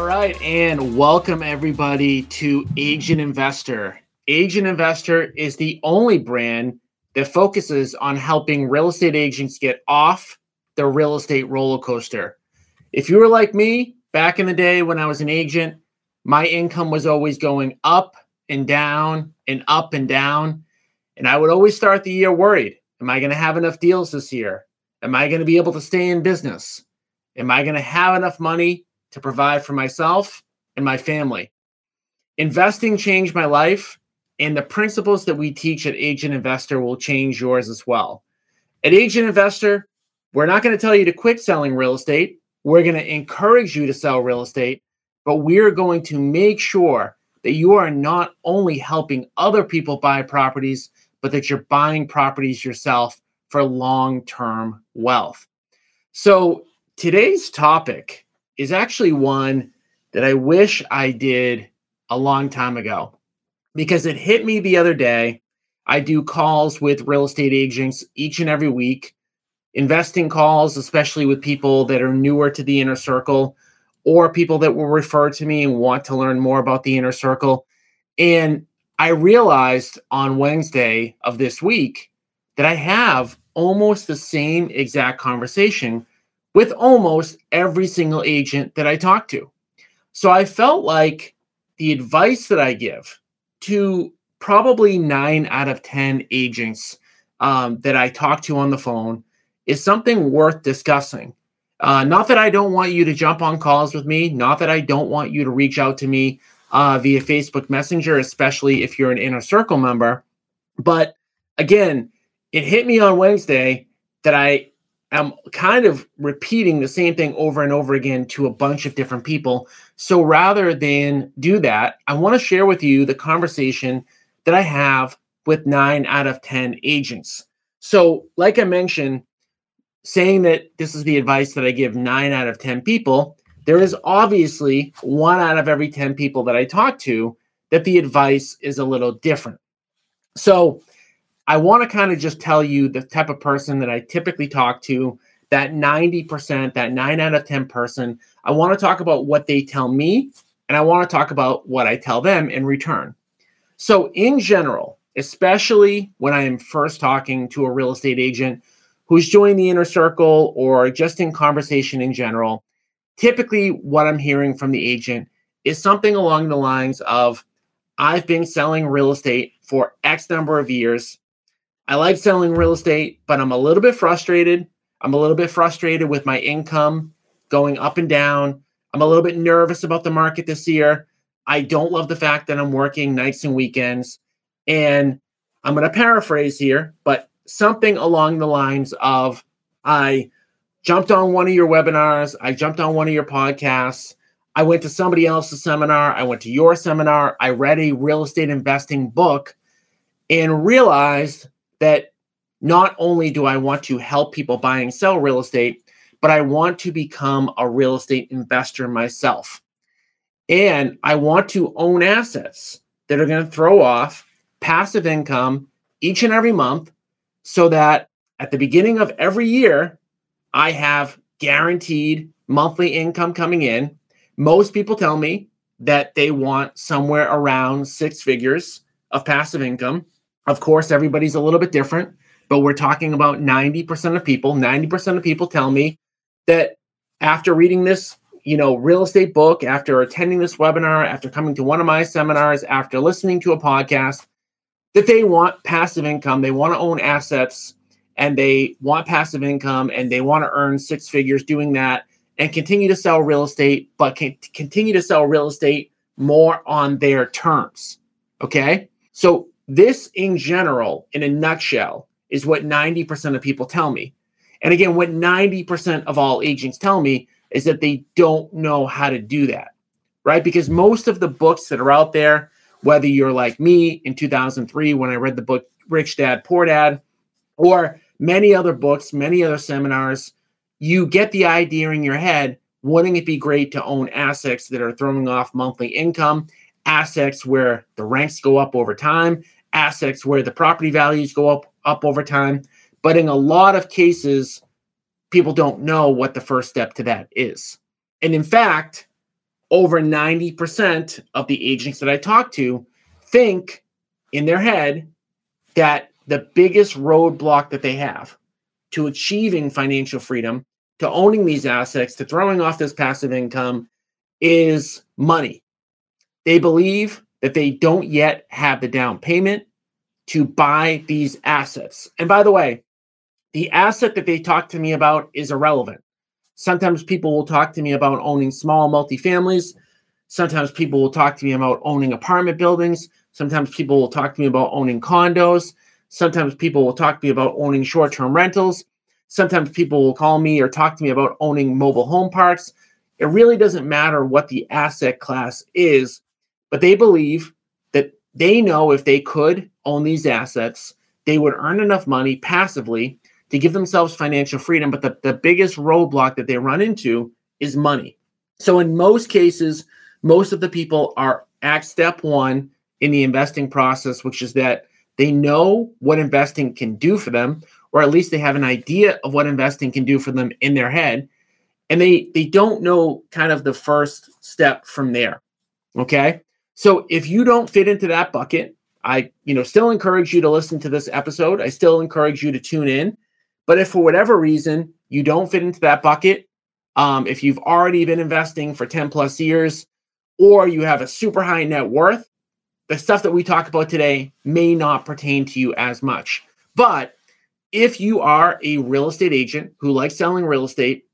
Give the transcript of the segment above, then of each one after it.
All right, and welcome everybody to Agent Investor. Agent Investor is the only brand that focuses on helping real estate agents get off the real estate roller coaster. If you were like me back in the day when I was an agent, my income was always going up and down and up and down. And I would always start the year worried Am I going to have enough deals this year? Am I going to be able to stay in business? Am I going to have enough money to provide for myself and my family? Investing changed my life, and the principles that we teach at Agent Investor will change yours as well. At Agent Investor, we're not going to tell you to quit selling real estate. We're going to encourage you to sell real estate, but we're going to make sure that you are not only helping other people buy properties, but that you're buying properties yourself for long term wealth. So, today's topic is actually one that I wish I did a long time ago because it hit me the other day. I do calls with real estate agents each and every week investing calls, especially with people that are newer to the inner circle or people that will refer to me and want to learn more about the inner circle. And I realized on Wednesday of this week that I have almost the same exact conversation with almost every single agent that I talk to. So I felt like the advice that I give to probably nine out of 10 agents um, that I talk to on the phone is something worth discussing. Uh, not that I don't want you to jump on calls with me, not that I don't want you to reach out to me uh, via Facebook Messenger, especially if you're an inner circle member. But again, it hit me on Wednesday that I am kind of repeating the same thing over and over again to a bunch of different people. So rather than do that, I want to share with you the conversation that I have with nine out of 10 agents. So, like I mentioned, saying that this is the advice that I give nine out of 10 people, there is obviously one out of every 10 people that I talk to that the advice is a little different. So I want to kind of just tell you the type of person that I typically talk to, that 90%, that nine out of 10 person. I want to talk about what they tell me, and I want to talk about what I tell them in return. So, in general, especially when I am first talking to a real estate agent, who's joined the inner circle or just in conversation in general, typically what I'm hearing from the agent is something along the lines of I've been selling real estate for X number of years. I like selling real estate, but I'm a little bit frustrated. I'm a little bit frustrated with my income going up and down. I'm a little bit nervous about the market this year. I don't love the fact that I'm working nights and weekends. And I'm going to paraphrase here, but something along the lines of I jumped on one of your webinars, I jumped on one of your podcasts, I went to somebody else's seminar, I went to your seminar, I read a real estate investing book and realized that not only do I want to help people buy and sell real estate, but I want to become a real estate investor myself. And I want to own assets that are going to throw off passive income each and every month so that at the beginning of every year, I have guaranteed monthly income coming in. Most people tell me that they want somewhere around six figures of passive income. Of course, everybody's a little bit different, but we're talking about 90% of people. 90% of people tell me that after reading this, you know, real estate book, after attending this webinar, after coming to one of my seminars, after listening to a podcast, that they want passive income, they want to own assets, and they want passive income, and they want to earn six figures doing that, and continue to sell real estate, but can continue to sell real estate more on their terms. Okay, so this in general, in a nutshell, is what 90% of people tell me. And again, what 90% of all agents tell me is that they don't know how to do that, right? Because most of the books that are out there, whether you're like me in 2003 when I read the book Rich Dad Poor Dad, or many other books, many other seminars, you get the idea in your head wouldn't it be great to own assets that are throwing off monthly income, assets where the ranks go up over time, assets where the property values go up up over time? But in a lot of cases, people don't know what the first step to that is. And in fact, over 90% of the agents that I talk to think in their head that the biggest roadblock that they have to achieving financial freedom, to owning these assets, to throwing off this passive income is money. They believe that they don't yet have the down payment to buy these assets. And by the way, the asset that they talk to me about is irrelevant. Sometimes people will talk to me about owning small multifamilies. Sometimes people will talk to me about owning apartment buildings. Sometimes people will talk to me about owning condos. Sometimes people will talk to me about owning short term rentals. Sometimes people will call me or talk to me about owning mobile home parks. It really doesn't matter what the asset class is, but they believe that they know if they could own these assets, they would earn enough money passively to give themselves financial freedom. But the, the biggest roadblock that they run into is money. So, in most cases, most of the people are at step one in the investing process, which is that they know what investing can do for them, or at least they have an idea of what investing can do for them in their head. And they they don't know kind of the first step from there. Okay. So if you don't fit into that bucket, I you know still encourage you to listen to this episode. I still encourage you to tune in but if for whatever reason you don't fit into that bucket, um, if you've already been investing for 10 plus years, or you have a super high net worth, the stuff that we talk about today may not pertain to you as much. But if you are a real estate agent who likes selling real estate,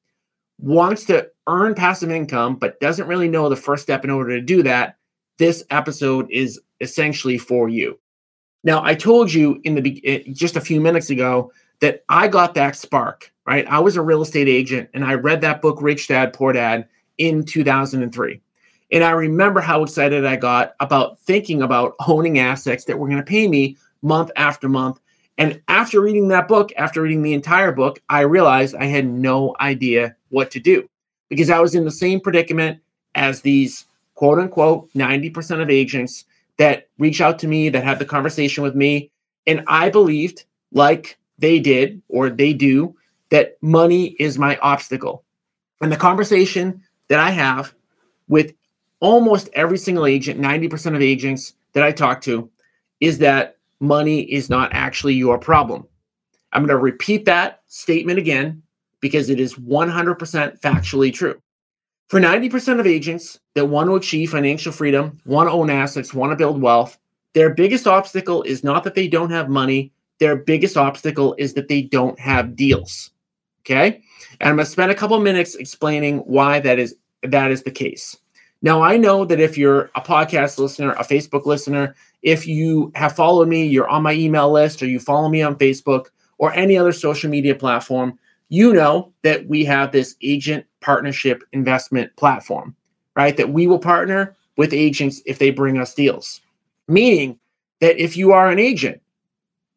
wants to earn passive income, but doesn't really know the first step in order to do that, this episode is essentially for you. Now, I told you in the eh, just a few minutes ago that I got that spark, right? I was a real estate agent and I read that book, Rich Dad, Poor Dad, in 2003. And I remember how excited I got about thinking about owning assets that were going to pay me month after month. And after reading that book, after reading the entire book, I realized I had no idea what to do because I was in the same predicament as these quote unquote 90% of agents that reach out to me, that have the conversation with me. And I believed, like they did or they do that money is my obstacle. And the conversation that I have with almost every single agent, 90% of agents that I talk to, is that money is not actually your problem. I'm going to repeat that statement again because it is 100% factually true. For 90% of agents that want to achieve financial freedom, want to own assets, want to build wealth, their biggest obstacle is not that they don't have money, their biggest obstacle is that they don't have deals. Okay. And I'm going to spend a couple minutes explaining why that is that is the case. Now, I know that if you're a podcast listener, a Facebook listener, if you have followed me, you're on my email list, or you follow me on Facebook or any other social media platform, you know that we have this agent partnership investment platform, right? That we will partner with agents if they bring us deals. Meaning that if you are an agent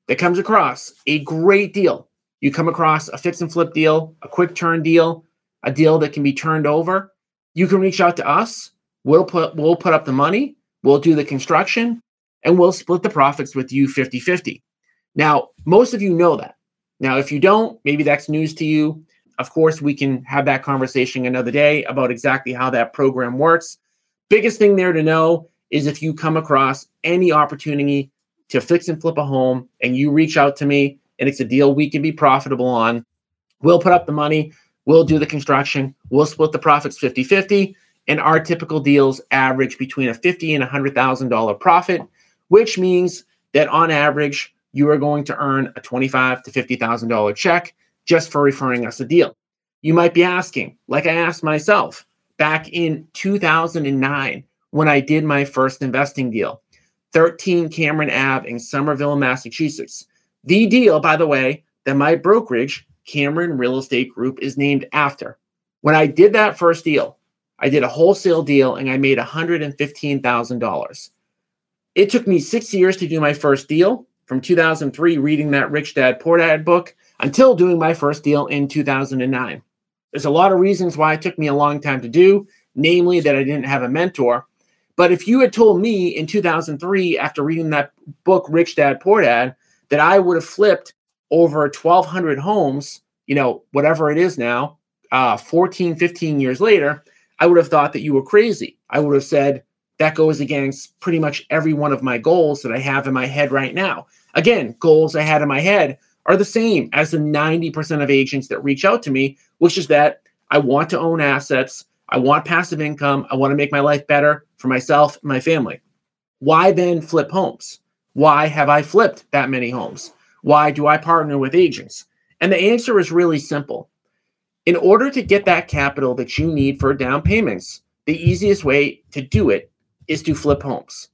that comes across a great deal. You come across a fix and flip deal, a quick turn deal, a deal that can be turned over. You can reach out to us. We'll put we'll put up the money, we'll do the construction, and we'll split the profits with you 50-50. Now, most of you know that. Now, if you don't, maybe that's news to you. Of course, we can have that conversation another day about exactly how that program works. Biggest thing there to know is if you come across any opportunity to fix and flip a home and you reach out to me and it's a deal we can be profitable on, we'll put up the money, we'll do the construction, we'll split the profits 50 50. And our typical deals average between a fifty and a hundred thousand dollar profit, which means that on average you are going to earn a twenty-five to fifty thousand dollar check just for referring us a deal. You might be asking, like I asked myself back in 2009 when I did my first investing deal, 13 Cameron Ave in Somerville, Massachusetts. The deal, by the way, that my brokerage, Cameron Real Estate Group, is named after. When I did that first deal, I did a wholesale deal and I made $115,000. It took me six years to do my first deal from 2003, reading that Rich Dad Poor Dad book, until doing my first deal in 2009. There's a lot of reasons why it took me a long time to do, namely that I didn't have a mentor. But if you had told me in 2003, after reading that book, Rich Dad Poor Dad, that I would have flipped over 1,200 homes, you know, whatever it is now, uh, 14, 15 years later, I would have thought that you were crazy. I would have said that goes against pretty much every one of my goals that I have in my head right now. Again, goals I had in my head are the same as the 90% of agents that reach out to me, which is that I want to own assets. I want passive income. I want to make my life better for myself and my family. Why then flip homes? Why have I flipped that many homes? Why do I partner with agents? And the answer is really simple. In order to get that capital that you need for down payments, the easiest way to do it is to flip homes.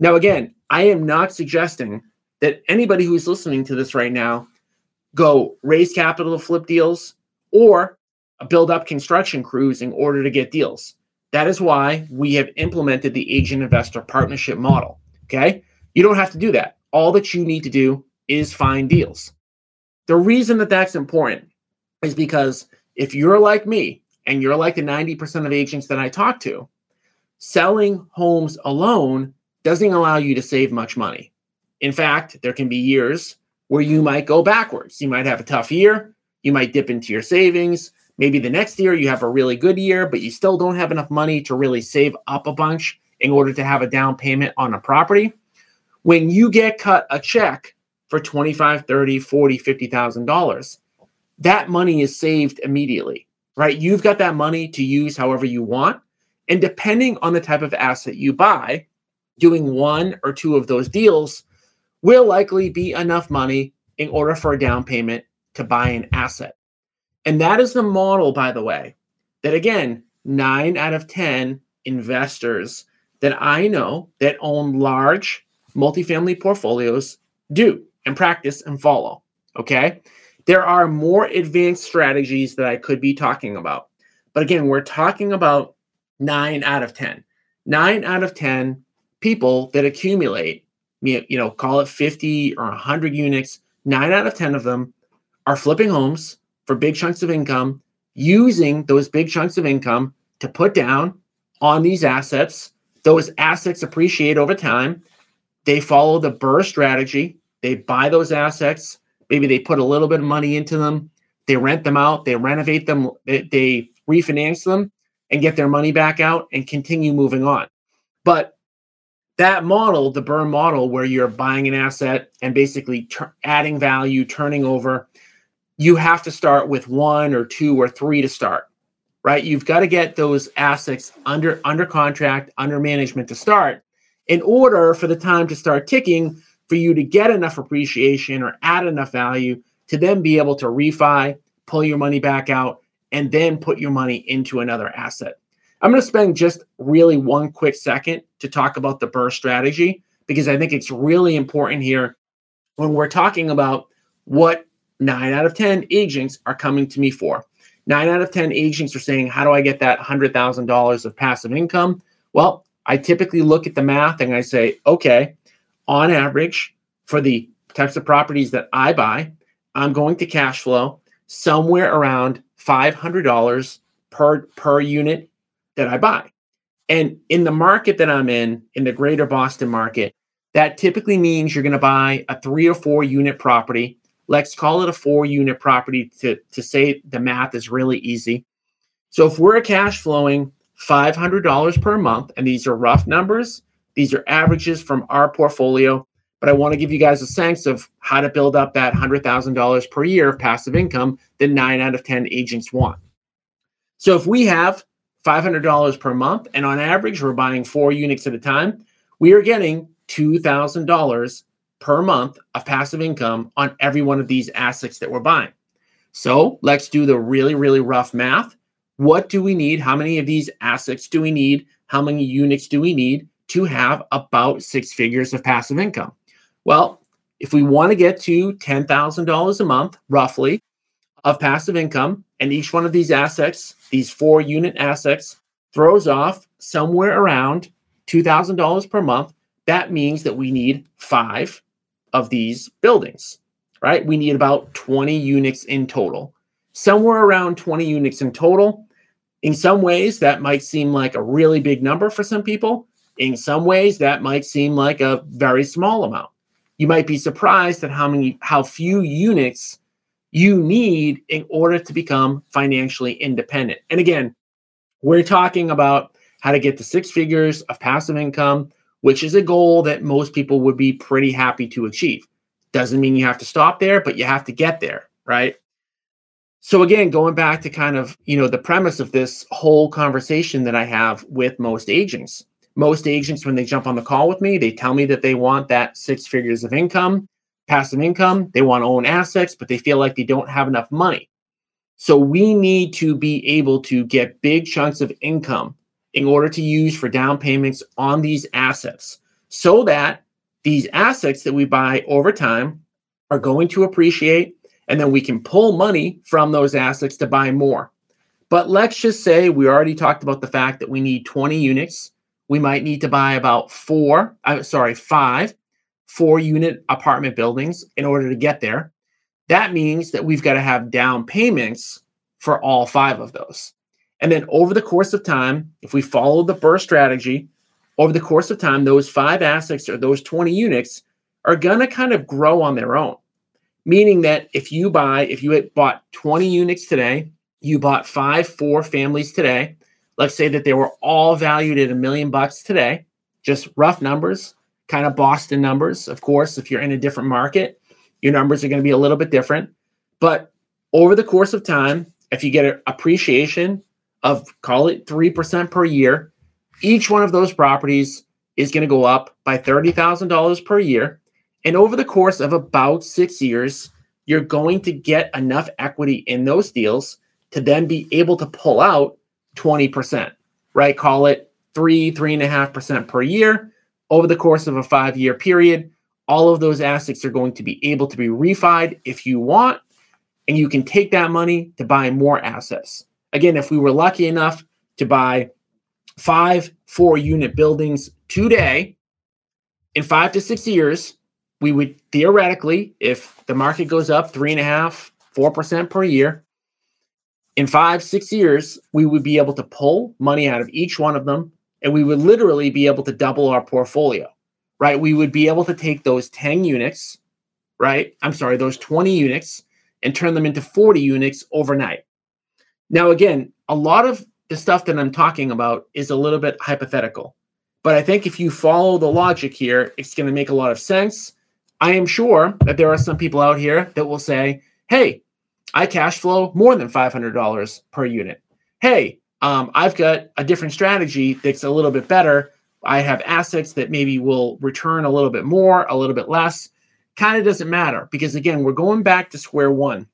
Now, again, I am not suggesting that anybody who's listening to this right now go raise capital to flip deals or build up construction crews in order to get deals. That is why we have implemented the agent investor partnership model. Okay. You don't have to do that. All that you need to do is find deals. The reason that that's important is because if you're like me and you're like the 90% of agents that I talk to, selling homes alone doesn't allow you to save much money. In fact, there can be years where you might go backwards. You might have a tough year, you might dip into your savings. Maybe the next year you have a really good year, but you still don't have enough money to really save up a bunch in order to have a down payment on a property. When you get cut a check for 25, 30, 40, 50,000 dollars, that money is saved immediately, right? You've got that money to use however you want. And depending on the type of asset you buy, doing one or two of those deals will likely be enough money in order for a down payment to buy an asset. And that is the model, by the way, that again, nine out of 10 investors that I know that own large multifamily portfolios do and practice and follow. Okay. There are more advanced strategies that I could be talking about. But again, we're talking about nine out of 10. Nine out of 10 people that accumulate, you know, call it 50 or 100 units, nine out of 10 of them are flipping homes for big chunks of income, using those big chunks of income to put down on these assets. Those assets appreciate over time. They follow the BRRRR strategy. They buy those assets. Maybe they put a little bit of money into them. They rent them out. They renovate them. They, they refinance them and get their money back out and continue moving on. But that model, the BRRRR model, where you're buying an asset and basically adding value, turning over, you have to start with one or two or three to start, right? You've got to get those assets under under contract, under management to start, in order for the time to start ticking for you to get enough appreciation or add enough value to then be able to refi, pull your money back out, and then put your money into another asset. I'm going to spend just really one quick second to talk about the BRRRR strategy because I think it's really important here when we're talking about what nine out of 10 agents are coming to me for. Nine out of 10 agents are saying, How do I get that $100,000 of passive income? Well, I typically look at the math and I say, Okay, on average, for the types of properties that I buy, I'm going to cash flow somewhere around $500 per per unit that I buy. And in the market that I'm in, in the greater Boston market, that typically means you're going to buy a three or four unit property. Let's call it a four unit property to, to say the math is really easy. So if we're cash flowing $500 per month, and these are rough numbers, these are averages from our portfolio, but I want to give you guys a sense of how to build up that $100,000 per year of passive income that nine out of 10 agents want. So if we have $500 per month, and on average, we're buying four units at a time, we are getting $2,000 per month of passive income on every one of these assets that we're buying. So let's do the really, really rough math. What do we need? How many of these assets do we need? How many units do we need to have about six figures of passive income? Well, if we want to get to $10,000 a month, roughly, of passive income, and each one of these assets, these four unit assets, throws off somewhere around $2,000 per month, that means that we need five of these buildings, right? We need about 20 units in total, somewhere around 20 units in total. In some ways, that might seem like a really big number for some people. In some ways, that might seem like a very small amount. You might be surprised at how many, how few units you need in order to become financially independent. And again, we're talking about how to get to six figures of passive income, which is a goal that most people would be pretty happy to achieve. Doesn't mean you have to stop there, but you have to get there, right? So again, going back to kind of, you know, the premise of this whole conversation that I have with most agents. Most agents when they jump on the call with me, they tell me that they want that six figures of income, passive income, they want to own assets, but they feel like they don't have enough money. So we need to be able to get big chunks of income in order to use for down payments on these assets so that these assets that we buy over time are going to appreciate and then we can pull money from those assets to buy more. But let's just say we already talked about the fact that we need 20 units. We might need to buy about four, uh, sorry, five four unit apartment buildings in order to get there. That means that we've got to have down payments for all five of those. And then over the course of time, if we follow the BRRRR strategy, over the course of time, those five assets or those 20 units are going to kind of grow on their own. Meaning that if you buy, if you had bought 20 units today, you bought five, four families today, let's say that they were all valued at a million bucks today, just rough numbers, kind of Boston numbers. Of course, if you're in a different market, your numbers are going to be a little bit different. But over the course of time, if you get an appreciation of call it 3% per year, each one of those properties is going to go up by $30,000 per year. And over the course of about six years, you're going to get enough equity in those deals to then be able to pull out 20%, right? Call it three, three and a half percent per year over the course of a five year period. All of those assets are going to be able to be refied if you want, and you can take that money to buy more assets. Again, if we were lucky enough to buy five four unit buildings today, in five to six years, we would theoretically, if the market goes up three and a half, four percent per year, in five, six years, we would be able to pull money out of each one of them and we would literally be able to double our portfolio, right? We would be able to take those 10 units, right? I'm sorry, those 20 units and turn them into 40 units overnight. Now, again, a lot of the stuff that I'm talking about is a little bit hypothetical, but I think if you follow the logic here, it's going to make a lot of sense. I am sure that there are some people out here that will say, hey, I cash flow more than $500 per unit. Hey, um, I've got a different strategy that's a little bit better. I have assets that maybe will return a little bit more, a little bit less. Kind of doesn't matter because, again, we're going back to square one.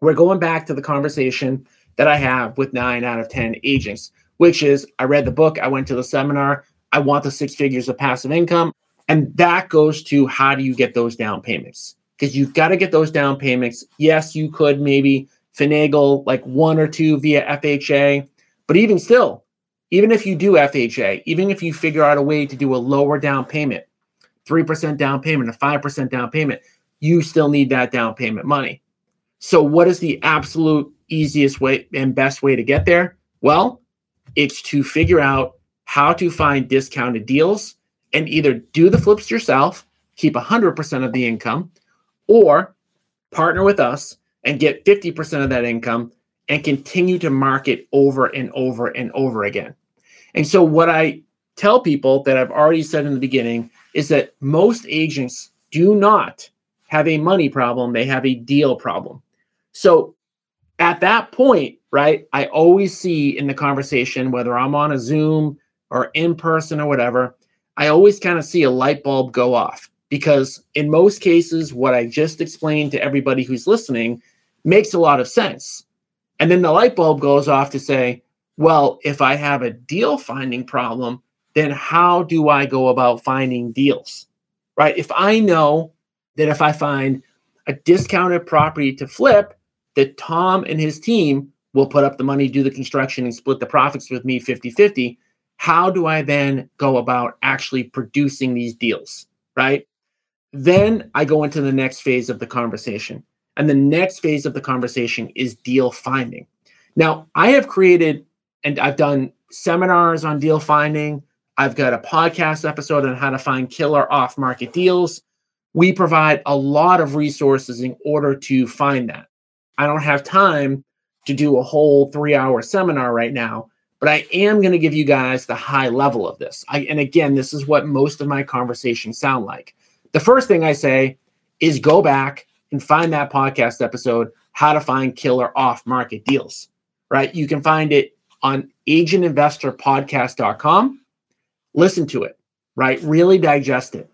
We're going back to the conversation that I have with nine out of 10 agents, which is I read the book, I went to the seminar, I want the six figures of passive income. And that goes to how do you get those down payments? Because you've got to get those down payments. Yes, you could maybe finagle like one or two via FHA but even still, even if you do FHA, even if you figure out a way to do a lower down payment, 3% down payment, a 5% down payment, you still need that down payment money. So, what is the absolute easiest way and best way to get there? Well, it's to figure out how to find discounted deals and either do the flips yourself, keep 100% of the income, or partner with us and get 50% of that income and continue to market over and over and over again. And so, what I tell people that I've already said in the beginning is that most agents do not have a money problem, they have a deal problem. So, at that point, right, I always see in the conversation, whether I'm on a Zoom or in person or whatever, I always kind of see a light bulb go off because in most cases, what I just explained to everybody who's listening makes a lot of sense. And then the light bulb goes off to say, well, if I have a deal finding problem, then how do I go about finding deals? Right? If I know that if I find a discounted property to flip, that Tom and his team will put up the money, do the construction, and split the profits with me 50 50, how do I then go about actually producing these deals, right? Then I go into the next phase of the conversation. And the next phase of the conversation is deal finding. Now, I have created and I've done seminars on deal finding. I've got a podcast episode on how to find killer off market deals. We provide a lot of resources in order to find that. I don't have time to do a whole three hour seminar right now, but I am going to give you guys the high level of this. I, and again, this is what most of my conversations sound like. The first thing I say is go back find that podcast episode, How to Find Killer Off Market Deals, right? You can find it on agentinvestorpodcast.com. Listen to it, right? Really digest it.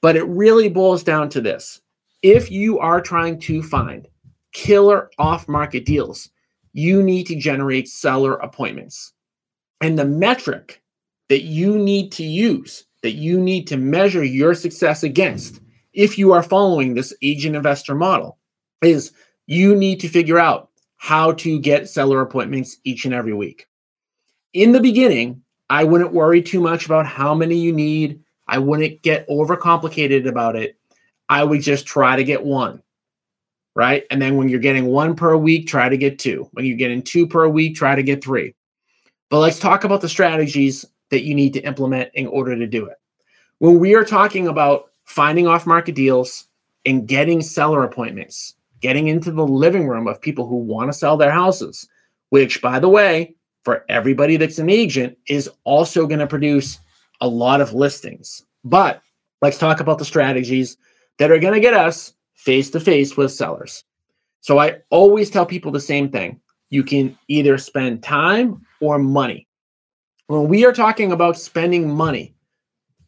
But it really boils down to this. If you are trying to find killer off market deals, you need to generate seller appointments. And the metric that you need to use, that you need to measure your success against, if you are following this agent investor model, is you need to figure out how to get seller appointments each and every week. In the beginning, I wouldn't worry too much about how many you need. I wouldn't get overcomplicated about it. I would just try to get one right? And then when you're getting one per week, try to get two. When you're getting two per week, try to get three. But let's talk about the strategies that you need to implement in order to do it. When we are talking about finding off market deals and getting seller appointments, getting into the living room of people who want to sell their houses, which, by the way, for everybody that's an agent, is also going to produce a lot of listings. But let's talk about the strategies that are going to get us face to face with sellers. So I always tell people the same thing. You can either spend time or money. When we are talking about spending money,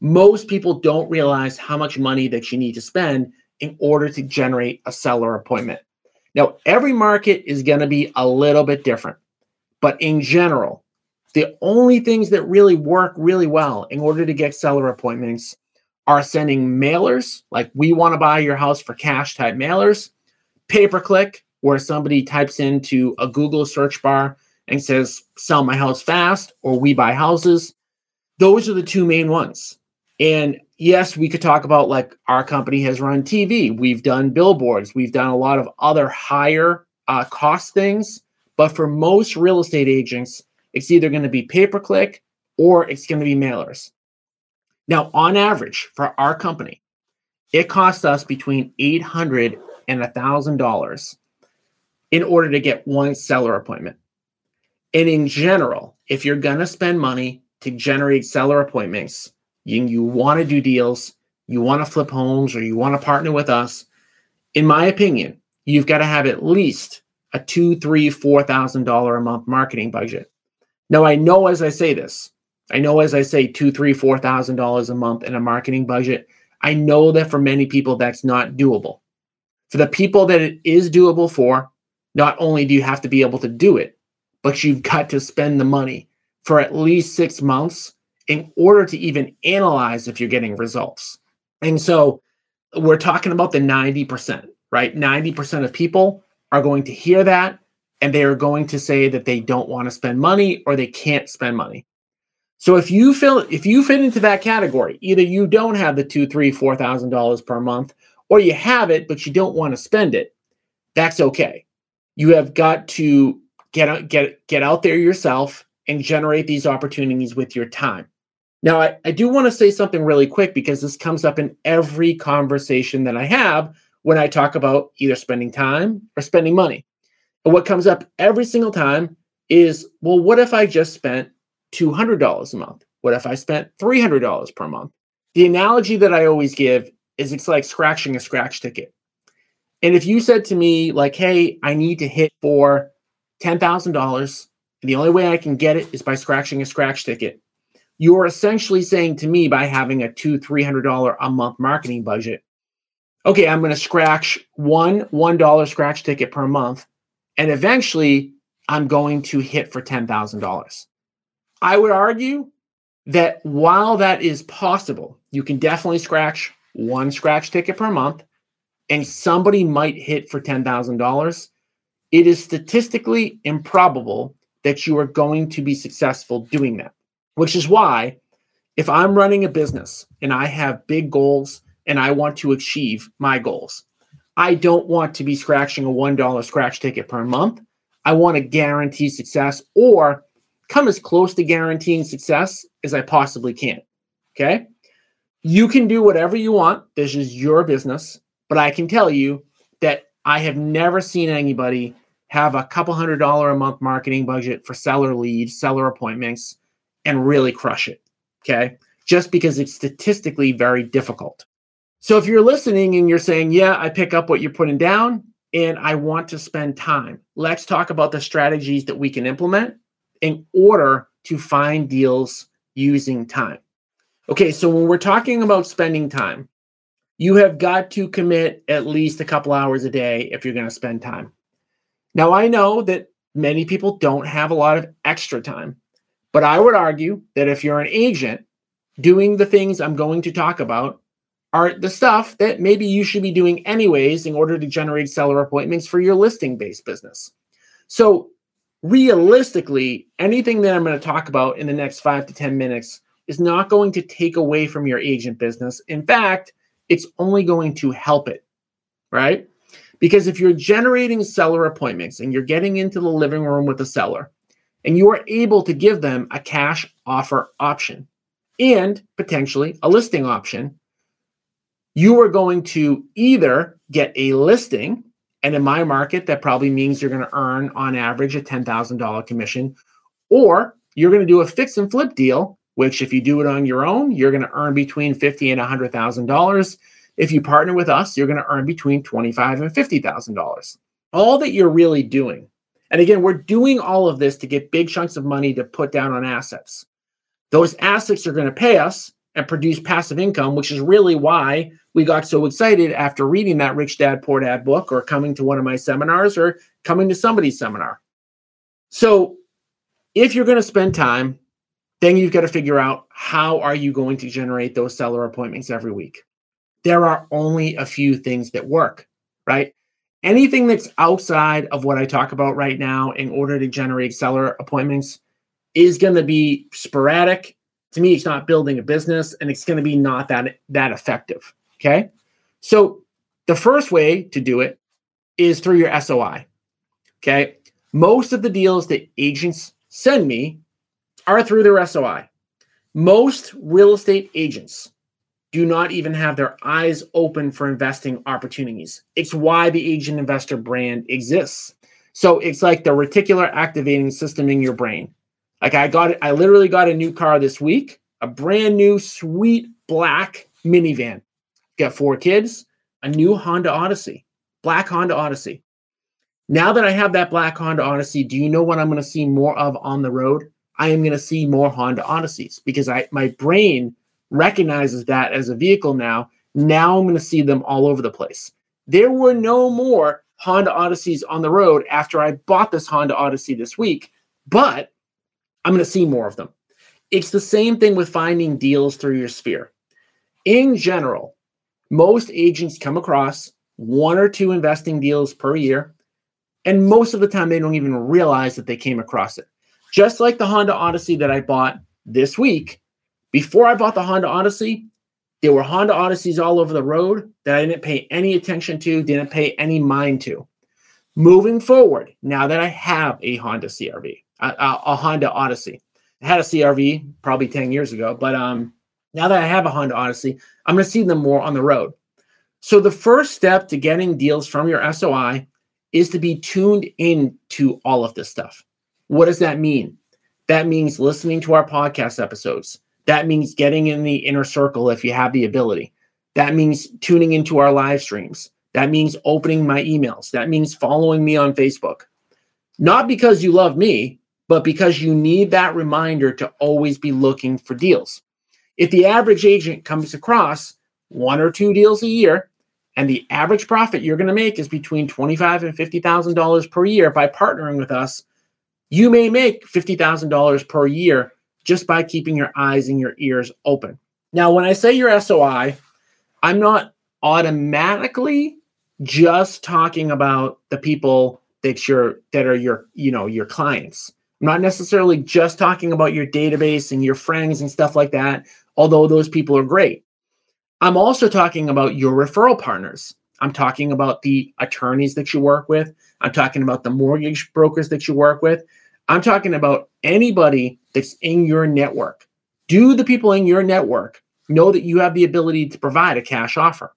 most people don't realize how much money that you need to spend in order to generate a seller appointment. Now, every market is going to be a little bit different, but in general, the only things that really work really well in order to get seller appointments are sending mailers, like we want to buy your house for cash type mailers, pay per click, where somebody types into a Google search bar and says, sell my house fast or we buy houses. Those are the two main ones. And yes, we could talk about like our company has run TV, we've done billboards, we've done a lot of other higher uh, cost things. But for most real estate agents, it's either going to be pay per click or it's going to be mailers. Now, on average, for our company, it costs us between 800 and $1,000 in order to get one seller appointment. And in general, if you're going to spend money to generate seller appointments, you, you want to do deals, you want to flip homes, or you want to partner with us, in my opinion, you've got to have at least a two, three, four thousand dollar a month marketing budget. Now, I know as I say this, I know, as I say, two, three, four thousand dollars a month in a marketing budget. I know that for many people that's not doable. For the people that it is doable for, not only do you have to be able to do it, but you've got to spend the money for at least six months in order to even analyze if you're getting results. And so we're talking about the 90%, right? 90% of people are going to hear that and they are going to say that they don't want to spend money or they can't spend money. So if you feel if you fit into that category, either you don't have the two, three, four thousand dollars per month, or you have it but you don't want to spend it. That's okay. You have got to get out, get get out there yourself and generate these opportunities with your time. Now, I, I do want to say something really quick because this comes up in every conversation that I have when I talk about either spending time or spending money. And what comes up every single time is, well, what if I just spent $200 a month? What if I spent $300 per month? The analogy that I always give is it's like scratching a scratch ticket. And if you said to me, like, hey, I need to hit for $10,000, and the only way I can get it is by scratching a scratch ticket, you're essentially saying to me by having a two, $300 a month marketing budget, okay, I'm going to scratch one $1 scratch ticket per month. And eventually I'm going to hit for $10,000. I would argue that while that is possible, you can definitely scratch one scratch ticket per month and somebody might hit for $10,000. It is statistically improbable that you are going to be successful doing that. Which is why if I'm running a business and I have big goals and I want to achieve my goals, I don't want to be scratching a $1 scratch ticket per month. I want to guarantee success or come as close to guaranteeing success as I possibly can. Okay. You can do whatever you want. This is your business. But I can tell you that I have never seen anybody have a couple hundred dollar a month marketing budget for seller leads, seller appointments, and really crush it. Okay. Just because it's statistically very difficult. So if you're listening and you're saying, yeah, I pick up what you're putting down and I want to spend time, let's talk about the strategies that we can implement in order to find deals using time. Okay, so when we're talking about spending time, you have got to commit at least a couple hours a day if you're going to spend time. Now, I know that many people don't have a lot of extra time, but I would argue that if you're an agent doing the things I'm going to talk about, are the stuff that maybe you should be doing anyways in order to generate seller appointments for your listing based business. So, realistically, anything that I'm going to talk about in the next five to 10 minutes is not going to take away from your agent business. In fact, it's only going to help it, right? Because if you're generating seller appointments and you're getting into the living room with the seller and you are able to give them a cash offer option and potentially a listing option, you are going to either get a listing, and in my market, that probably means you're going to earn on average a $10,000 commission, or you're going to do a fix and flip deal, which if you do it on your own, you're going to earn between fifty and $100,000. If you partner with us, you're going to earn between 25 and $50,000. All that you're really doing, and again, we're doing all of this to get big chunks of money to put down on assets. Those assets are going to pay us and produce passive income, which is really why we got so excited after reading that Rich Dad Poor Dad book or coming to one of my seminars or coming to somebody's seminar. So, if you're going to spend time, then you've got to figure out how are you going to generate those seller appointments every week. There are only a few things that work, right? Anything that's outside of what I talk about right now in order to generate seller appointments is going to be sporadic. To me it's not building a business and it's going to be not that that effective okay? So the first way to do it is through your soi okay? Most of the deals that agents send me are through their soi most real estate agents do not even have their eyes open for investing opportunities it's why the agent investor brand exists so it's like the reticular activating system in your brain like I got I literally got a new car this week, a brand new sweet black minivan. Got four kids, a new Honda Odyssey, black Honda Odyssey. Now that I have that black Honda Odyssey, do you know what I'm going to see more of on the road? I am going to see more Honda Odysseys because I my brain recognizes that as a vehicle now. Now I'm going to see them all over the place. There were no more Honda Odysseys on the road after I bought this Honda Odyssey this week, but I'm going to see more of them. It's the same thing with finding deals through your sphere. In general, most agents come across one or two investing deals per year, and most of the time they don't even realize that they came across it. Just like the Honda Odyssey that I bought this week, before I bought the Honda Odyssey, there were Honda Odysseys all over the road that I didn't pay any attention to, didn't pay any mind to. Moving forward, now that I have a Honda CRV, a, a, Honda Odyssey. I had a CRV probably 10 years ago, but um, now that I have a Honda Odyssey, I'm going to see them more on the road. So the first step to getting deals from your SOI is to be tuned in to all of this stuff. What does that mean? That means listening to our podcast episodes. That means getting in the inner circle if you have the ability. That means tuning into our live streams. That means opening my emails. That means following me on Facebook. Not because you love me, but because you need that reminder to always be looking for deals. If the average agent comes across one or two deals a year, and the average profit you're going to make is between twenty-five and fifty thousand dollars per year by partnering with us, you may make fifty thousand dollars per year just by keeping your eyes and your ears open. Now, when I say your SOI, I'm not automatically just talking about the people that you're that are your you know your clients I'm not necessarily just talking about your database and your friends and stuff like that, although those people are great. I'm also talking about your referral partners. I'm talking about the attorneys that you work with. I'm talking about the mortgage brokers that you work with. I'm talking about anybody that's in your network. Do the people in your network know that you have the ability to provide a cash offer?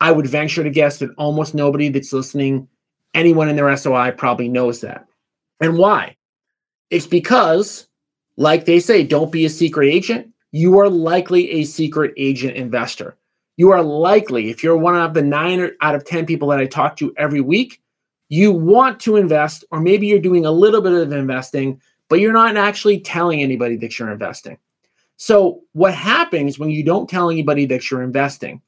I would venture to guess that almost nobody that's listening, anyone in their SOI probably knows that. And why? It's because, like they say, don't be a secret agent. You are likely a secret agent investor. You are likely, if you're one of the nine out of 10 people that I talk to every week, you want to invest, or maybe you're doing a little bit of investing, but you're not actually telling anybody that you're investing. So, what happens when you don't tell anybody that you're investing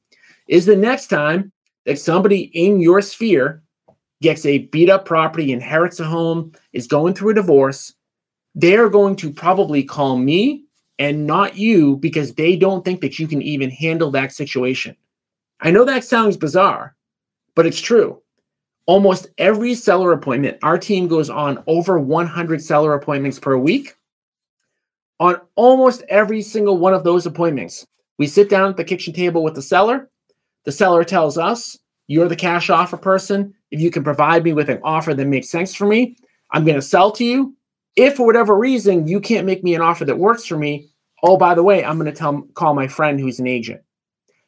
is the next time that somebody in your sphere gets a beat up property, inherits a home, is going through a divorce, they're going to probably call me and not you because they don't think that you can even handle that situation. I know that sounds bizarre, but it's true. Almost every seller appointment, our team goes on over 100 seller appointments per week. On almost every single one of those appointments, we sit down at the kitchen table with the seller. The seller tells us, You're the cash offer person. If you can provide me with an offer that makes sense for me, I'm going to sell to you. If for whatever reason you can't make me an offer that works for me, oh, by the way, I'm going to tell call my friend who's an agent.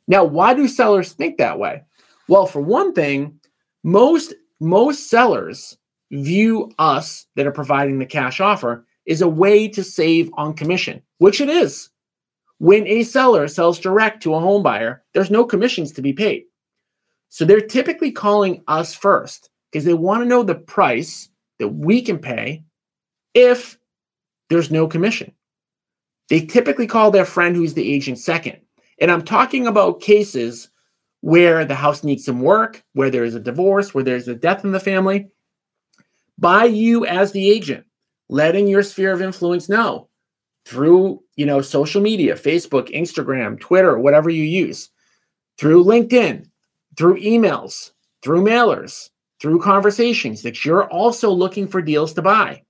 Now, why do sellers think that way? Well, for one thing, most most sellers view us that are providing the cash offer is a way to save on commission, which it is. When a seller sells direct to a home buyer, there's no commissions to be paid. So they're typically calling us first because they want to know the price that we can pay if there's no commission. They typically call their friend who's the agent second. And I'm talking about cases where the house needs some work, where there's a divorce, where there's a death in the family. By you as the agent, letting your sphere of influence know through, you know, social media, Facebook, Instagram, Twitter, whatever you use, through LinkedIn, through emails, through mailers, through conversations that you're also looking for deals to buy.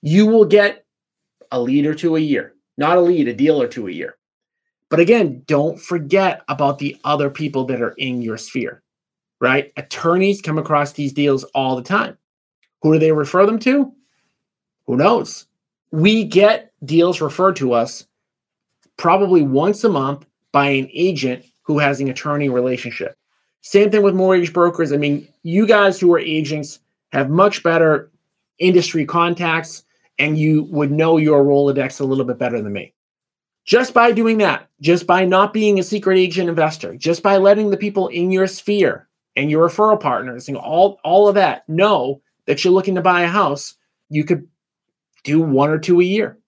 You will get a lead or two a year, not a lead, a deal or two a year. But again, don't forget about the other people that are in your sphere, right? Attorneys come across these deals all the time. Who do they refer them to? Who knows? We get deals referred to us probably once a month by an agent who has an attorney relationship. Same thing with mortgage brokers. I mean, you guys who are agents have much better industry contacts and you would know your Rolodex a little bit better than me. Just by doing that, just by not being a secret agent investor, just by letting the people in your sphere and your referral partners and all, all of that know that you're looking to buy a house, you could do one or two a year.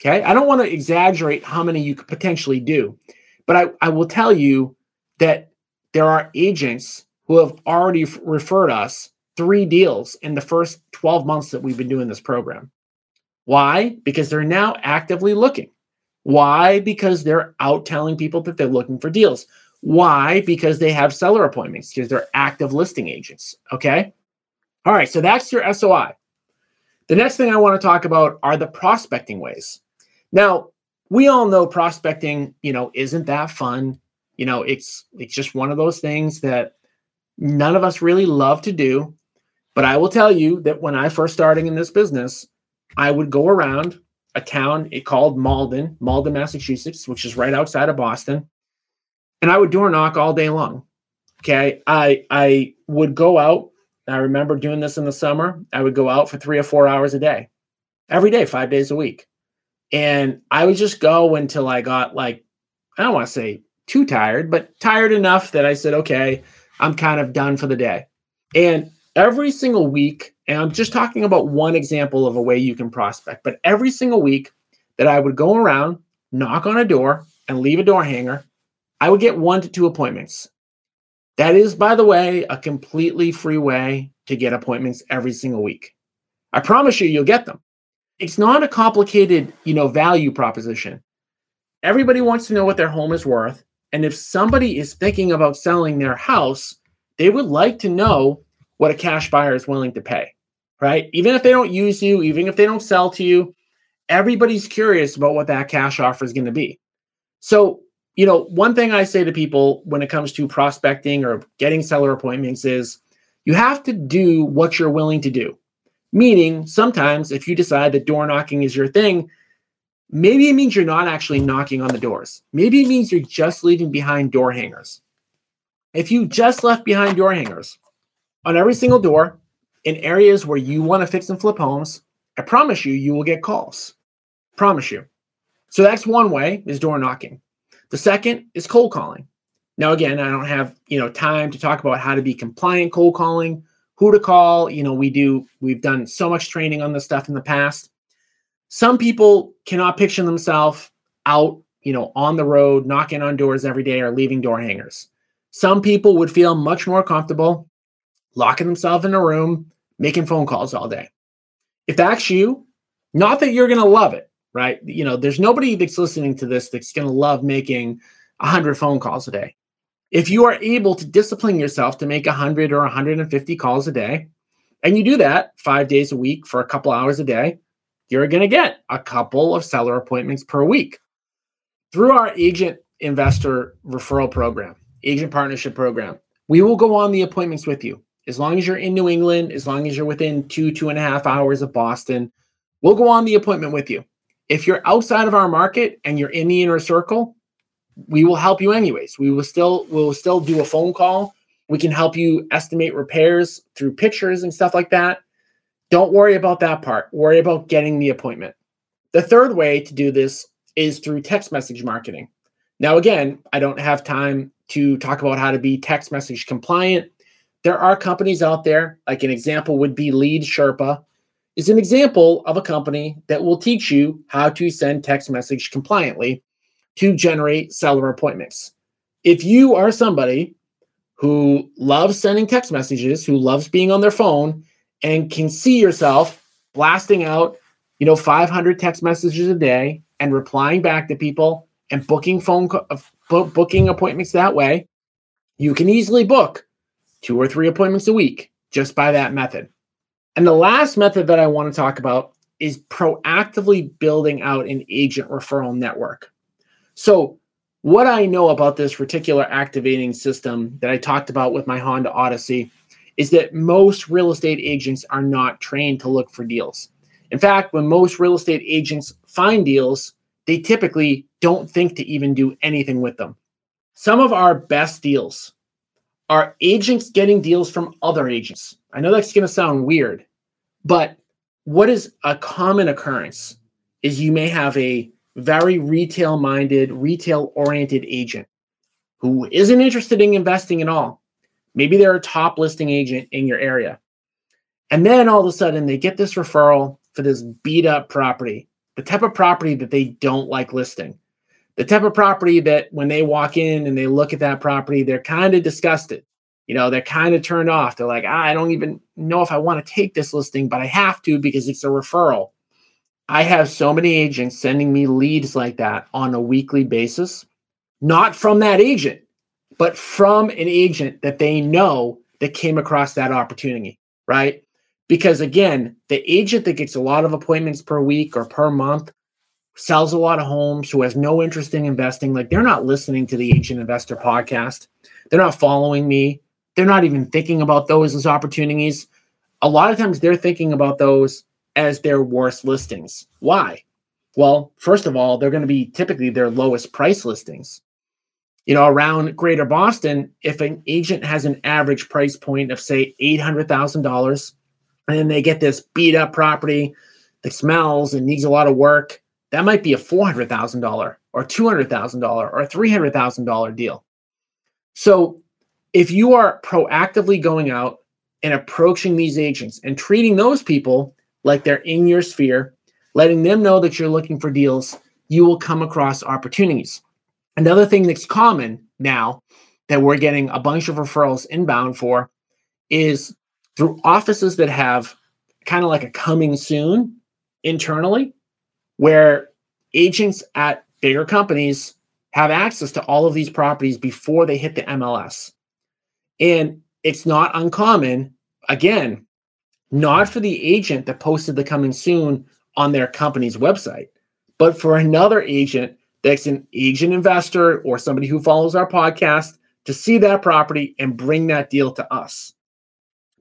Okay. I don't want to exaggerate how many you could potentially do, but I, I will tell you that there are agents who have already f- referred us three deals in the first 12 months that we've been doing this program. Why? Because they're now actively looking. Why? Because they're out telling people that they're looking for deals. Why? Because they have seller appointments, because they're active listing agents. Okay. All right. So that's your SOI. The next thing I want to talk about are the prospecting ways. Now, we all know prospecting, you know, isn't that fun. You know, it's it's just one of those things that none of us really love to do. But I will tell you that when I first starting in this business, I would go around a town it called Malden, Malden, Massachusetts, which is right outside of Boston, and I would door knock all day long. Okay, I I would go out. I remember doing this in the summer. I would go out for three or four hours a day, every day, five days a week, and I would just go until I got like I don't want to say too tired, but tired enough that I said, okay, I'm kind of done for the day. And every single week, and I'm just talking about one example of a way you can prospect, but every single week that I would go around, knock on a door, and leave a door hanger, I would get one to two appointments. That is, by the way, a completely free way to get appointments every single week. I promise you, you'll get them. It's not a complicated, you know, value proposition. Everybody wants to know what their home is worth. And if somebody is thinking about selling their house, they would like to know what a cash buyer is willing to pay. Right? Even if they don't use you, even if they don't sell to you, everybody's curious about what that cash offer is going to be. So, you know, one thing I say to people when it comes to prospecting or getting seller appointments is you have to do what you're willing to do. Meaning, sometimes if you decide that door knocking is your thing, maybe it means you're not actually knocking on the doors. Maybe it means you're just leaving behind door hangers. If you just left behind door hangers on every single door in areas where you want to fix and flip homes, I promise you, you will get calls. Promise you. So that's one way is door knocking. The second is cold calling. Now, again, I don't have you know time to talk about how to be compliant cold calling, who to call. You know, we do we've done so much training on this stuff in the past. Some people cannot picture themselves out, you know, on the road, knocking on doors every day or leaving door hangers. Some people would feel much more comfortable locking themselves in a room, making phone calls all day. If that's you, not that you're going to love it, right? You know, there's nobody that's listening to this that's going to love making 100 phone calls a day. If you are able to discipline yourself to make 100 or 150 calls a day, and you do that five days a week for a couple hours a day, you're going to get a couple of seller appointments per week through our agent investor referral program, agent partnership program. We will go on the appointments with you as long as you're in New England, as long as you're within two, two and a half hours of Boston. We'll go on the appointment with you. If you're outside of our market and you're in the inner circle, we will help you anyways. We will still we will still do a phone call. We can help you estimate repairs through pictures and stuff like that. Don't worry about that part. Worry about getting the appointment. The third way to do this is through text message marketing. Now, again, I don't have time to talk about how to be text message compliant. There are companies out there, like an example would be Lead Sherpa, is an example of a company that will teach you how to send text message compliantly to generate seller appointments. If you are somebody who loves sending text messages, who loves being on their phone, and can see yourself blasting out, you know, 500 text messages a day and replying back to people and booking phone co- uh, booking appointments that way, you can easily book two or three appointments a week just by that method. And the last method that I want to talk about is proactively building out an agent referral network. So, what I know about this reticular activating system that I talked about with my Honda Odyssey is that most real estate agents are not trained to look for deals. In fact, when most real estate agents find deals, they typically don't think to even do anything with them. Some of our best deals are agents getting deals from other agents. I know that's going to sound weird, but what is a common occurrence is you may have a very retail minded, retail oriented agent who isn't interested in investing at all. Maybe they're a top listing agent in your area. And then all of a sudden they get this referral for this beat up property, the type of property that they don't like listing, the type of property that when they walk in and they look at that property, they're kind of disgusted. You know, they're kind of turned off. They're like, ah, I don't even know if I want to take this listing, but I have to because it's a referral. I have so many agents sending me leads like that on a weekly basis, not from that agent, but from an agent that they know that came across that opportunity, right? Because again, the agent that gets a lot of appointments per week or per month sells a lot of homes who has no interest in investing, like they're not listening to the Agent Investor podcast. They're not following me. They're not even thinking about those as opportunities. A lot of times they're thinking about those as their worst listings. Why? Well, first of all, they're going to be typically their lowest price listings. You know, around Greater Boston, if an agent has an average price point of, say, $800,000, and they get this beat up property that smells and needs a lot of work, that might be a $400,000 or $200,000 or $300,000 deal. So if you are proactively going out and approaching these agents and treating those people like they're in your sphere, letting them know that you're looking for deals, you will come across opportunities. Another thing that's common now that we're getting a bunch of referrals inbound for is through offices that have kind of like a coming soon internally, where agents at bigger companies have access to all of these properties before they hit the MLS. And it's not uncommon, again, not for the agent that posted the coming soon on their company's website, but for another agent that's an agent investor or somebody who follows our podcast to see that property and bring that deal to us.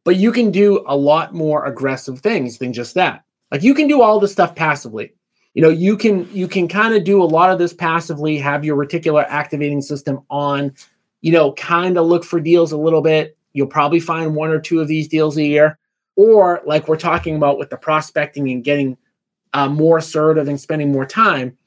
But you can do a lot more aggressive things than just that. Like you can do all this stuff passively. You know, you can you can kind of do a lot of this passively, have your reticular activating system on, you know, kind of look for deals a little bit. You'll probably find one or two of these deals a year. Or like we're talking about with the prospecting and getting uh, more assertive and spending more time,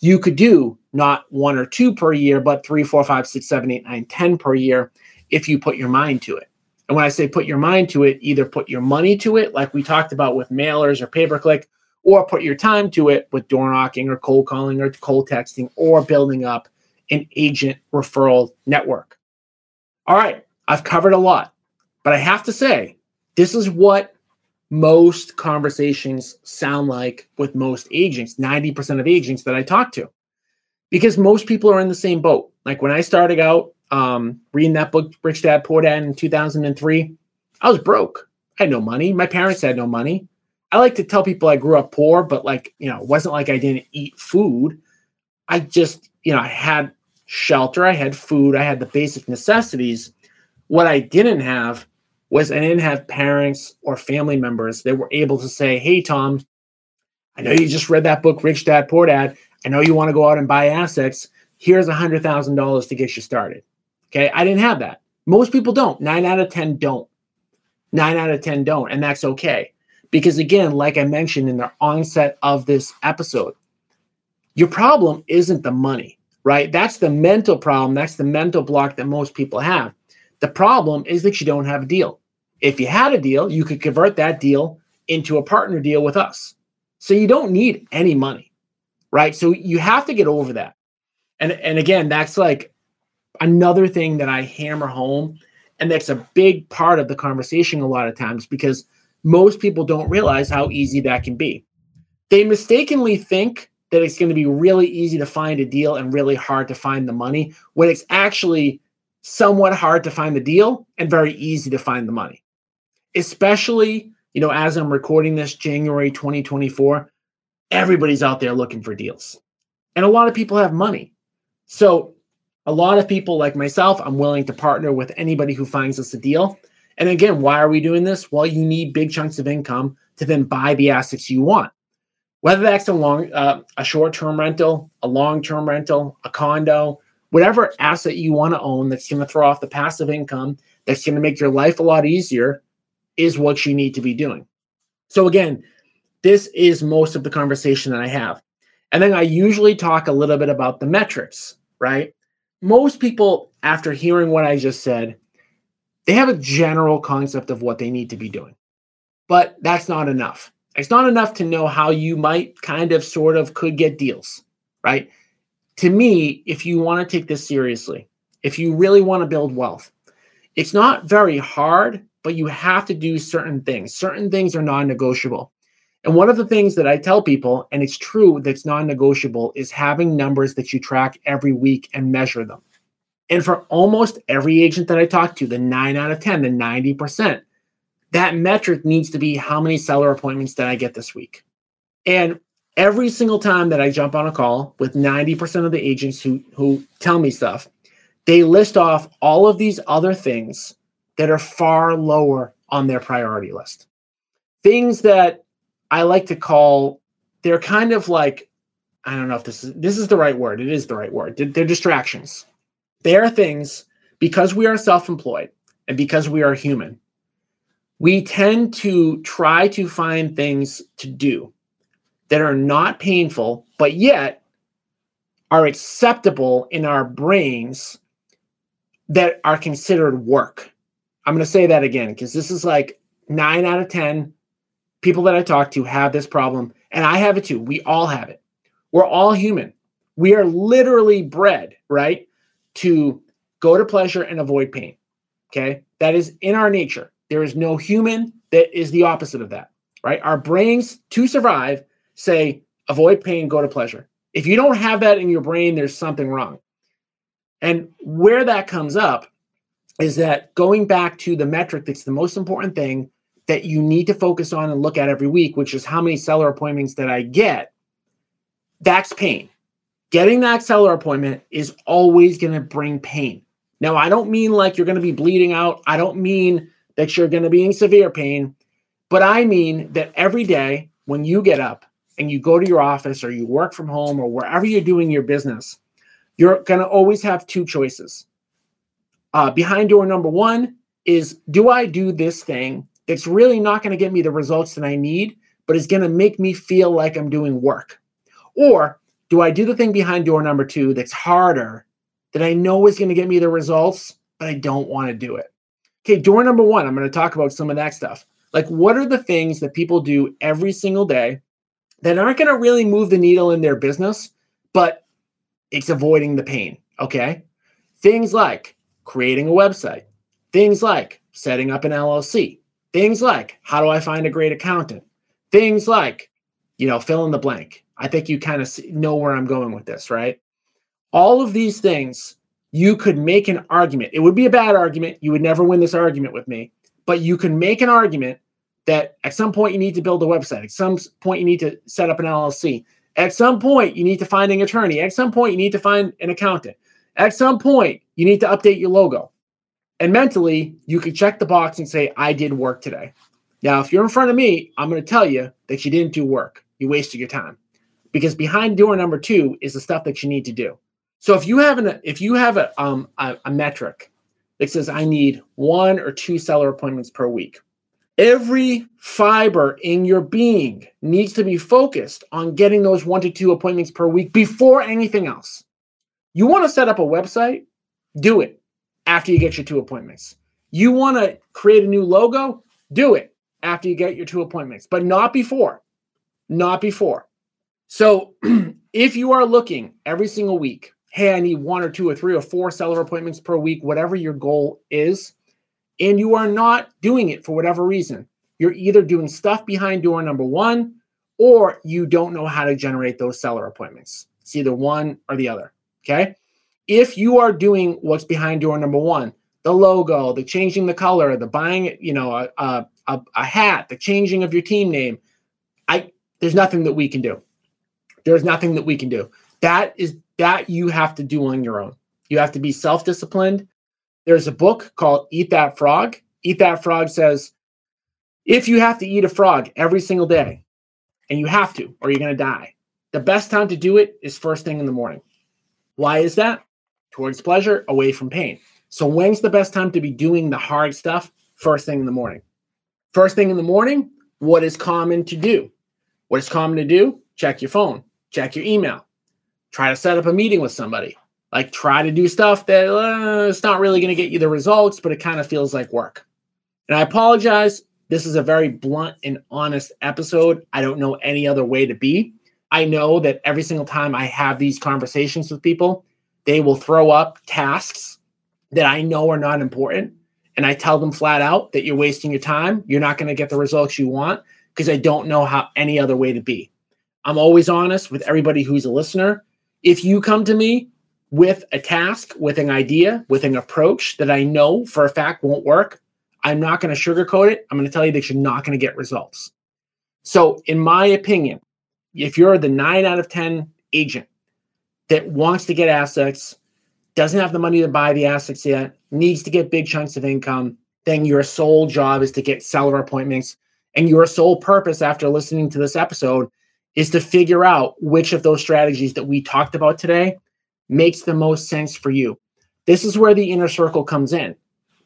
you could do not one or two per year, but three, four, five, six, seven, eight, nine, ten per year if you put your mind to it. And when I say put your mind to it, either put your money to it, like we talked about with mailers or pay per click, or put your time to it with door knocking or cold calling or cold texting or building up an agent referral network. All right, I've covered a lot, but I have to say, this is what most conversations sound like with most agents, 90% of agents that I talk to, because most people are in the same boat. Like when I started out um, reading that book, Rich Dad Poor Dad in 2003, I was broke. I had no money. My parents had no money. I like to tell people I grew up poor, but like, you know, it wasn't like I didn't eat food. I just, you know, I had shelter, I had food, I had the basic necessities. What I didn't have was I didn't have parents or family members that were able to say, Hey, Tom, I know you just read that book, Rich Dad, Poor Dad. I know you want to go out and buy assets. Here's a $100,000 to get you started. Okay. I didn't have that. Most people don't. Nine out of 10 don't. Nine out of 10 don't. And that's okay. Because again, like I mentioned in the onset of this episode, your problem isn't the money, right? That's the mental problem. That's the mental block that most people have. The problem is that you don't have a deal. If you had a deal, you could convert that deal into a partner deal with us. So you don't need any money, right? So you have to get over that. And and again, that's like another thing that I hammer home and that's a big part of the conversation a lot of times because most people don't realize how easy that can be. They mistakenly think that it's going to be really easy to find a deal and really hard to find the money when it's actually somewhat hard to find the deal and very easy to find the money especially, you know, as I'm recording this January 2024, everybody's out there looking for deals. And a lot of people have money. So, a lot of people like myself, I'm willing to partner with anybody who finds us a deal. And again, why are we doing this? Well, you need big chunks of income to then buy the assets you want. Whether that's a long, uh, a short-term rental, a long-term rental, a condo, whatever asset you want to own that's going to throw off the passive income, that's going to make your life a lot easier, is what you need to be doing. So, again, this is most of the conversation that I have. And then I usually talk a little bit about the metrics, right? Most people, after hearing what I just said, they have a general concept of what they need to be doing. But that's not enough. It's not enough to know how you might kind of, sort of, could get deals, right? To me, if you want to take this seriously, if you really want to build wealth, it's not very hard but you have to do certain things. Certain things are non negotiable. And one of the things that I tell people, and it's true that's non negotiable, is having numbers that you track every week and measure them. And for almost every agent that I talk to, the nine out of 10, the 90%, that metric needs to be how many seller appointments did I get this week? And every single time that I jump on a call with 90% of the agents who, who tell me stuff, they list off all of these other things that are far lower on their priority list. Things that I like to call they're kind of like I don't know if this is this is the right word. It is the right word. They're distractions. They are things because we are self-employed and because we are human. We tend to try to find things to do that are not painful, but yet are acceptable in our brains that are considered work. I'm going to say that again because this is like nine out of 10 people that I talk to have this problem. And I have it too. We all have it. We're all human. We are literally bred, right, to go to pleasure and avoid pain. Okay. That is in our nature. There is no human that is the opposite of that, right? Our brains to survive say avoid pain, go to pleasure. If you don't have that in your brain, there's something wrong. And where that comes up is that going back to the metric that's the most important thing that you need to focus on and look at every week, which is how many seller appointments that I get, that's pain. Getting that seller appointment is always going to bring pain. Now, I don't mean like you're going to be bleeding out. I don't mean that you're going to be in severe pain, but I mean that every day when you get up and you go to your office or you work from home or wherever you're doing your business, you're going to always have two choices. Uh, behind door number one is do I do this thing that's really not going to get me the results that I need, but is going to make me feel like I'm doing work? Or do I do the thing behind door number two that's harder, that I know is going to get me the results, but I don't want to do it? Okay, door number one, I'm going to talk about some of that stuff. Like, what are the things that people do every single day that aren't going to really move the needle in their business, but it's avoiding the pain? Okay. Things like creating a website, things like setting up an LLC, Things like how do I find a great accountant? Things like, you know, fill in the blank. I think you kind of know where I'm going with this, right? All of these things, you could make an argument. It would be a bad argument. You would never win this argument with me, but you can make an argument that at some point you need to build a website. At some point you need to set up an LLC. At some point you need to find an attorney. At some point you need to find an accountant. At some point you need to update your logo. And mentally, you can check the box and say, I did work today. Now, if you're in front of me, I'm going to tell you that you didn't do work. You wasted your time. Because behind door number two is the stuff that you need to do. So if you have an if you have a um a, a metric that says I need one or two seller appointments per week, every fiber in your being needs to be focused on getting those one to two appointments per week before anything else. You want to set up a website? Do it after you get your two appointments. You want to create a new logo? Do it after you get your two appointments, but not before. Not before. So if you are looking every single week, hey, I need one or two or three or four seller appointments per week, whatever your goal is, and you are not doing it for whatever reason, you're either doing stuff behind door number one or you don't know how to generate those seller appointments. It's either one or the other. Okay if you are doing what's behind door number one, the logo, the changing the color, the buying, you know, a, a, a hat, the changing of your team name, I there's nothing that we can do. There's nothing that we can do. That is that you have to do on your own. You have to be self-disciplined. There's a book called Eat That Frog. Eat That Frog says if you have to eat a frog every single day, and you have to, or you're going to die, the best time to do it is first thing in the morning. Why is that? towards pleasure, away from pain. So, when's the best time to be doing the hard stuff? First thing in the morning. First thing in the morning, what is common to do? What is common to do? Check your phone, check your email, try to set up a meeting with somebody. Like, try to do stuff that uh, it's not really going to get you the results, but it kind of feels like work. And I apologize. This is a very blunt and honest episode. I don't know any other way to be. I know that every single time I have these conversations with people, they will throw up tasks that I know are not important. And I tell them flat out that you're wasting your time. You're not going to get the results you want because I don't know how any other way to be. I'm always honest with everybody who's a listener. If you come to me with a task, with an idea, with an approach that I know for a fact won't work, I'm not going to sugarcoat it. I'm going to tell you that you're not going to get results. So, in my opinion, if you're the nine out of 10 agent that wants to get assets, doesn't have the money to buy the assets yet, needs to get big chunks of income, then your sole job is to get seller appointments. And your sole purpose after listening to this episode is to figure out which of those strategies that we talked about today makes the most sense for you. This is where the inner circle comes in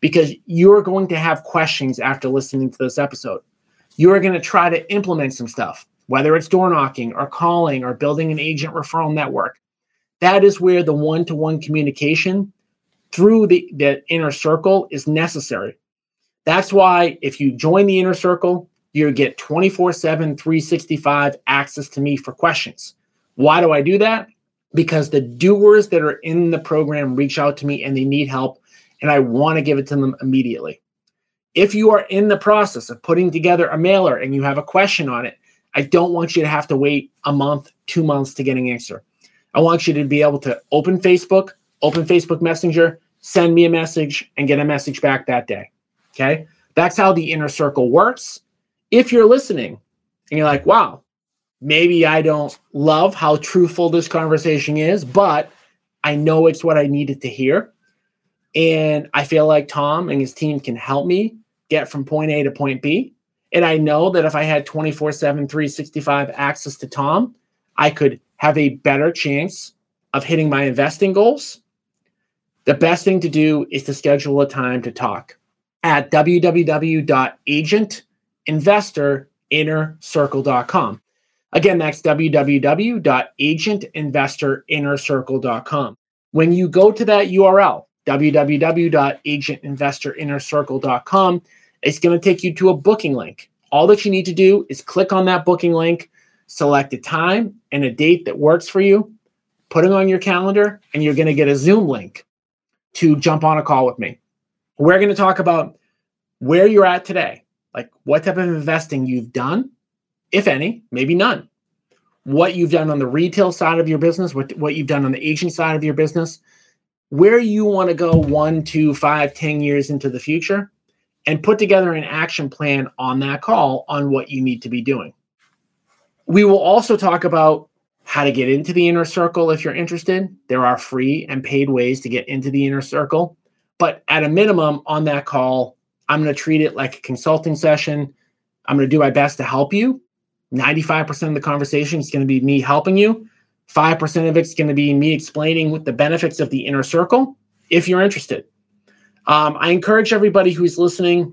because you're going to have questions after listening to this episode. You're going to try to implement some stuff, whether it's door knocking or calling or building an agent referral network that is where the one-to-one communication through the, the inner circle is necessary. That's why if you join the inner circle, you get 24/7 365 access to me for questions. Why do I do that? Because the doers that are in the program reach out to me and they need help and I want to give it to them immediately. If you are in the process of putting together a mailer and you have a question on it, I don't want you to have to wait a month, 2 months to get an answer. I want you to be able to open Facebook, open Facebook Messenger, send me a message, and get a message back that day. Okay. That's how the inner circle works. If you're listening and you're like, wow, maybe I don't love how truthful this conversation is, but I know it's what I needed to hear. And I feel like Tom and his team can help me get from point A to point B. And I know that if I had 24 7, 365 access to Tom, I could have a better chance of hitting my investing goals. The best thing to do is to schedule a time to talk at www.agentinvestorinnercircle.com. Again, that's www.agentinvestorinnercircle.com. When you go to that URL, www.agentinvestorinnercircle.com, it's going to take you to a booking link. All that you need to do is click on that booking link, select a time and a date that works for you, put it on your calendar, and you're going to get a Zoom link to jump on a call with me. We're going to talk about where you're at today, like what type of investing you've done, if any, maybe none. What you've done on the retail side of your business, what, what you've done on the agent side of your business, where you want to go one, two, five, ten years into the future, and put together an action plan on that call on what you need to be doing. We will also talk about how to get into the inner circle if you're interested. There are free and paid ways to get into the inner circle. But at a minimum, on that call, I'm going to treat it like a consulting session. I'm going to do my best to help you. 95% of the conversation is going to be me helping you. 5% of it's going to be me explaining what the benefits of the inner circle if you're interested. Um, I encourage everybody who's listening,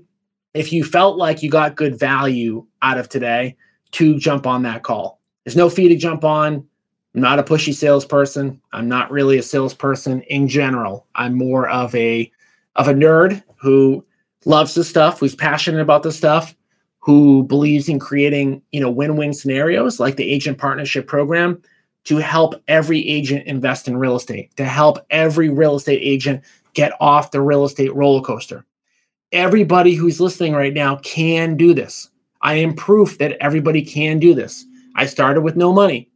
if you felt like you got good value out of today, to jump on that call. There's no fee to jump on. I'm not a pushy salesperson. I'm not really a salesperson in general. I'm more of a of a nerd who loves the stuff, who's passionate about the stuff, who believes in creating, you know, win-win scenarios like the agent partnership program to help every agent invest in real estate, to help every real estate agent get off the real estate roller coaster. Everybody who's listening right now can do this. I am proof that everybody can do this. I started with no money.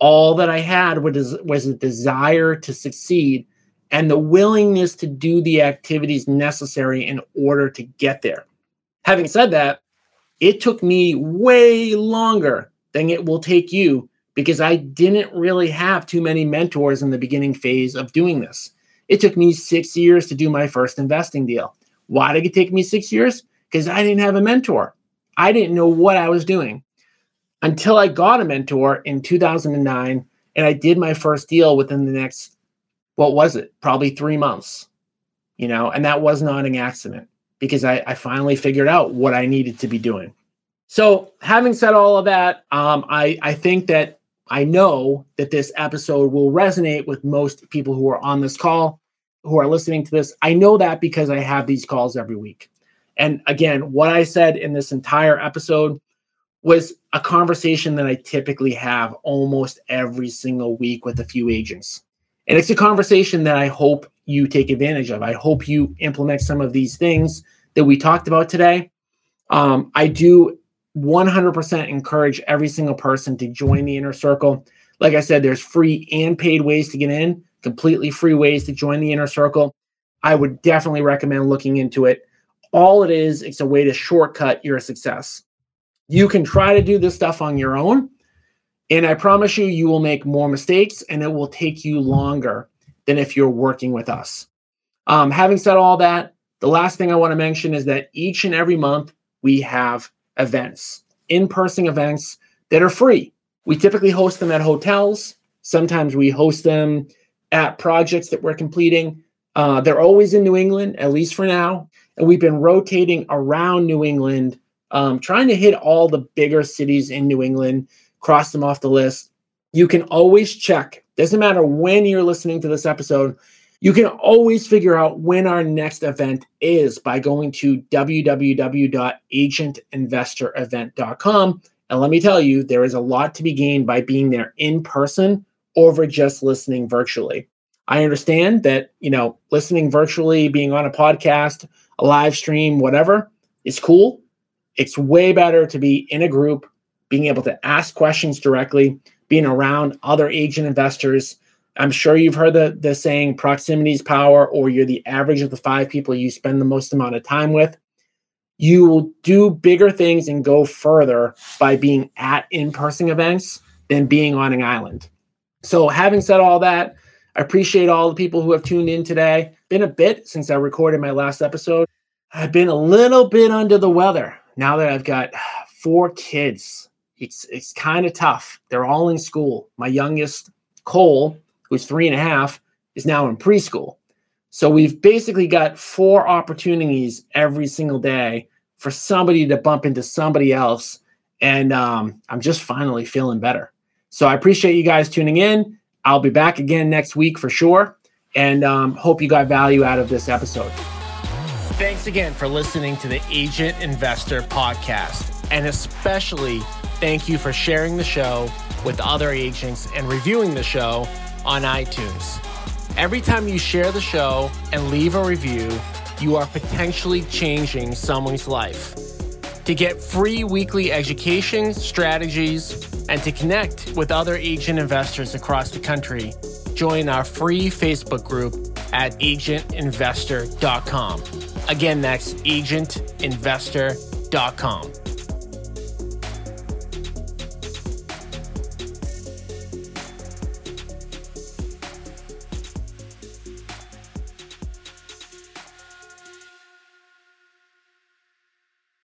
All that I had was, was a desire to succeed and the willingness to do the activities necessary in order to get there. Having said that, it took me way longer than it will take you because I didn't really have too many mentors in the beginning phase of doing this. It took me six years to do my first investing deal. Why did it take me six years? Because I didn't have a mentor. I didn't know what I was doing until I got a mentor in 2009 and I did my first deal within the next, what was it? Probably three months, you know, and that was not an accident because I, I finally figured out what I needed to be doing. So, having said all of that, um, I, I think that I know that this episode will resonate with most people who are on this call, who are listening to this. I know that because I have these calls every week. And again, what I said in this entire episode was a conversation that I typically have almost every single week with a few agents. And it's a conversation that I hope you take advantage of. I hope you implement some of these things that we talked about today. Um, I do 100% encourage every single person to join the inner circle. Like I said, there's free and paid ways to get in, completely free ways to join the inner circle. I would definitely recommend looking into it. All it is, it's a way to shortcut your success. You can try to do this stuff on your own, and I promise you, you will make more mistakes and it will take you longer than if you're working with us. Um, having said all that, the last thing I want to mention is that each and every month we have events, in person events that are free. We typically host them at hotels. Sometimes we host them at projects that we're completing. Uh, they're always in New England, at least for now. And we've been rotating around New England, um, trying to hit all the bigger cities in New England, cross them off the list. You can always check, doesn't matter when you're listening to this episode, you can always figure out when our next event is by going to www.agentinvestorevent.com. And let me tell you, there is a lot to be gained by being there in person over just listening virtually. I understand that, you know, listening virtually, being on a podcast, a live stream, whatever, is cool. It's way better to be in a group, being able to ask questions directly, being around other agent investors. I'm sure you've heard the, the saying proximity is power, or you're the average of the five people you spend the most amount of time with. you will do bigger things and go further by being at in person events than being on an island. So, having said all that, I appreciate all the people who have tuned in today. Been a bit since I recorded my last episode. I've been a little bit under the weather now that I've got four kids. It's it's kind of tough. They're all in school. My youngest, Cole, who's three and a half, is now in preschool. So we've basically got four opportunities every single day for somebody to bump into somebody else. And um, I'm just finally feeling better. So I appreciate you guys tuning in. I'll be back again next week for sure. And um, hope you got value out of this episode. Thanks again for listening to the Agent Investor Podcast. And especially thank you for sharing the show with other agents and reviewing the show on iTunes. Every time you share the show and leave a review, you are potentially changing someone's life. To get free weekly education, strategies, and to connect with other agent investors across the country, join our free Facebook group at agentinvestor.com. Again, that's agentinvestor.com.